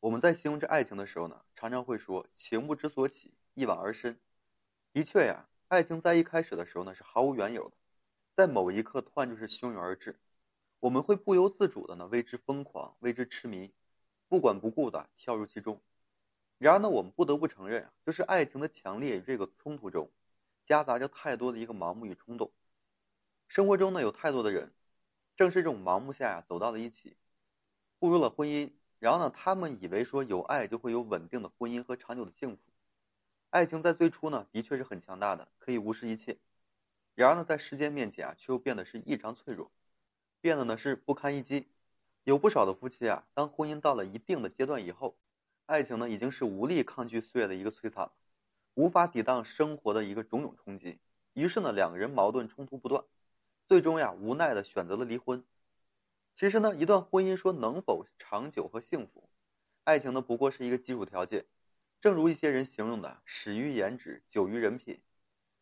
我们在形容这爱情的时候呢，常常会说“情不知所起，一往而深”。的确呀，爱情在一开始的时候呢是毫无缘由的，在某一刻突然就是汹涌而至，我们会不由自主的呢为之疯狂，为之痴迷，不管不顾的跳入其中。然而呢，我们不得不承认啊，就是爱情的强烈与这个冲突中，夹杂着太多的一个盲目与冲动。生活中呢，有太多的人，正是这种盲目下呀，走到了一起，步入了婚姻。然后呢，他们以为说有爱就会有稳定的婚姻和长久的幸福。爱情在最初呢，的确是很强大的，可以无视一切。然而呢，在时间面前啊，却又变得是异常脆弱，变得呢是不堪一击。有不少的夫妻啊，当婚姻到了一定的阶段以后，爱情呢已经是无力抗拒岁月的一个摧残，无法抵挡生活的一个种种冲击。于是呢，两个人矛盾冲突不断，最终呀，无奈的选择了离婚。其实呢，一段婚姻说能否长久和幸福，爱情呢不过是一个基础条件。正如一些人形容的“始于颜值，久于人品”，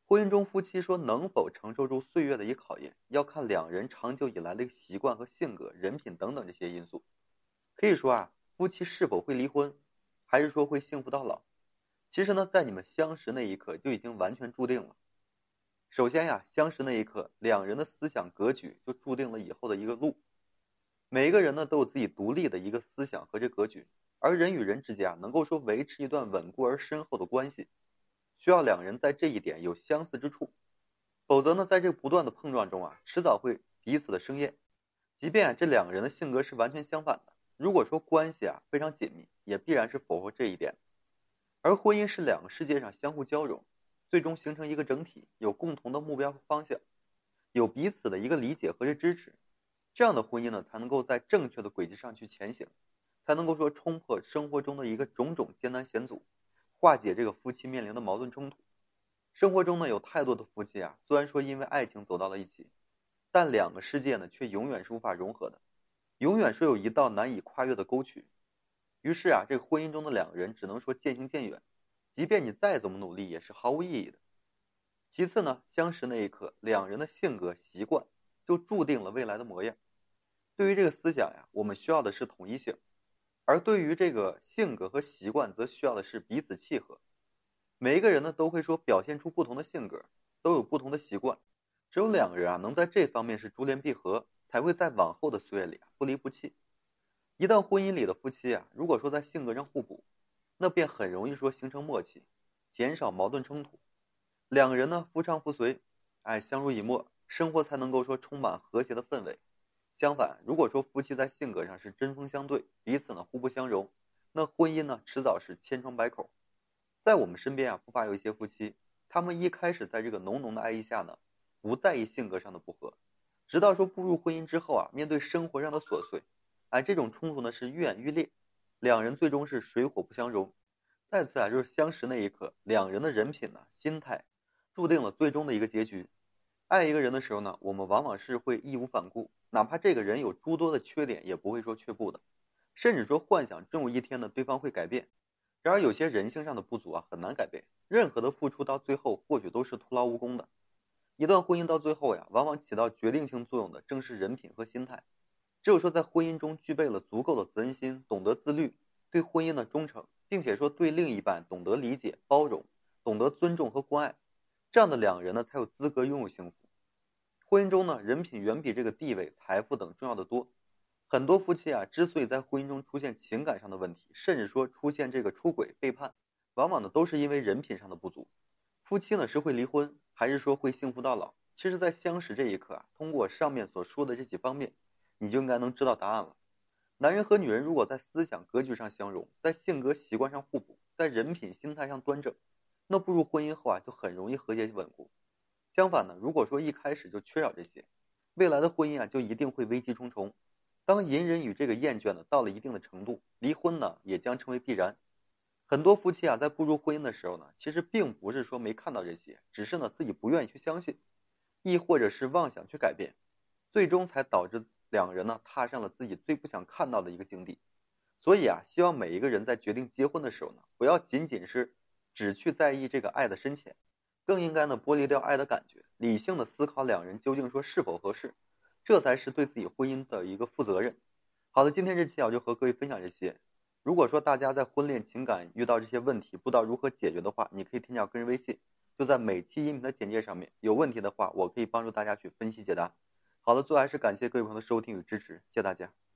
婚姻中夫妻说能否承受住岁月的一个考验，要看两人长久以来的习惯和性格、人品等等这些因素。可以说啊，夫妻是否会离婚，还是说会幸福到老，其实呢，在你们相识那一刻就已经完全注定了。首先呀，相识那一刻，两人的思想格局就注定了以后的一个路。每一个人呢都有自己独立的一个思想和这格局，而人与人之间啊能够说维持一段稳固而深厚的关系，需要两人在这一点有相似之处，否则呢在这不断的碰撞中啊，迟早会彼此的生厌。即便这两个人的性格是完全相反的，如果说关系啊非常紧密，也必然是符合这一点。而婚姻是两个世界上相互交融，最终形成一个整体，有共同的目标和方向，有彼此的一个理解和这支持。这样的婚姻呢，才能够在正确的轨迹上去前行，才能够说冲破生活中的一个种种艰难险阻，化解这个夫妻面临的矛盾冲突。生活中呢，有太多的夫妻啊，虽然说因为爱情走到了一起，但两个世界呢，却永远是无法融合的，永远是有一道难以跨越的沟渠。于是啊，这个婚姻中的两个人只能说渐行渐远，即便你再怎么努力，也是毫无意义的。其次呢，相识那一刻，两人的性格习惯就注定了未来的模样。对于这个思想呀，我们需要的是统一性；而对于这个性格和习惯，则需要的是彼此契合。每一个人呢，都会说表现出不同的性格，都有不同的习惯。只有两个人啊，能在这方面是珠联璧合，才会在往后的岁月里啊不离不弃。一旦婚姻里的夫妻啊，如果说在性格上互补，那便很容易说形成默契，减少矛盾冲突。两个人呢，夫唱妇随，哎，相濡以沫，生活才能够说充满和谐的氛围。相反，如果说夫妻在性格上是针锋相对，彼此呢互不相容，那婚姻呢迟早是千疮百孔。在我们身边啊，不乏有一些夫妻，他们一开始在这个浓浓的爱意下呢，不在意性格上的不合，直到说步入婚姻之后啊，面对生活上的琐碎，哎，这种冲突呢是愈演愈烈，两人最终是水火不相容。再次啊，就是相识那一刻，两人的人品呢、心态，注定了最终的一个结局。爱一个人的时候呢，我们往往是会义无反顾。哪怕这个人有诸多的缺点，也不会说却步的，甚至说幻想终有一天呢，对方会改变。然而有些人性上的不足啊，很难改变。任何的付出到最后，或许都是徒劳无功的。一段婚姻到最后呀，往往起到决定性作用的，正是人品和心态。只有说在婚姻中具备了足够的责任心，懂得自律，对婚姻的忠诚，并且说对另一半懂得理解、包容，懂得尊重和关爱，这样的两人呢，才有资格拥有幸福。婚姻中呢，人品远比这个地位、财富等重要的多。很多夫妻啊，之所以在婚姻中出现情感上的问题，甚至说出现这个出轨、背叛，往往呢都是因为人品上的不足。夫妻呢是会离婚，还是说会幸福到老？其实，在相识这一刻啊，通过上面所说的这几方面，你就应该能知道答案了。男人和女人如果在思想格局上相融，在性格习惯上互补，在人品心态上端正，那步入婚姻后啊，就很容易和谐稳固。相反呢，如果说一开始就缺少这些，未来的婚姻啊就一定会危机重重。当隐忍与这个厌倦呢到了一定的程度，离婚呢也将成为必然。很多夫妻啊在步入婚姻的时候呢，其实并不是说没看到这些，只是呢自己不愿意去相信，亦或者是妄想去改变，最终才导致两个人呢踏上了自己最不想看到的一个境地。所以啊，希望每一个人在决定结婚的时候呢，不要仅仅是只去在意这个爱的深浅。更应该呢剥离掉爱的感觉，理性的思考两人究竟说是否合适，这才是对自己婚姻的一个负责任。好的，今天这期啊就和各位分享这些。如果说大家在婚恋情感遇到这些问题，不知道如何解决的话，你可以添加个人微信，就在每期音频的简介上面。有问题的话，我可以帮助大家去分析解答。好了，最后还是感谢各位朋友的收听与支持，谢谢大家。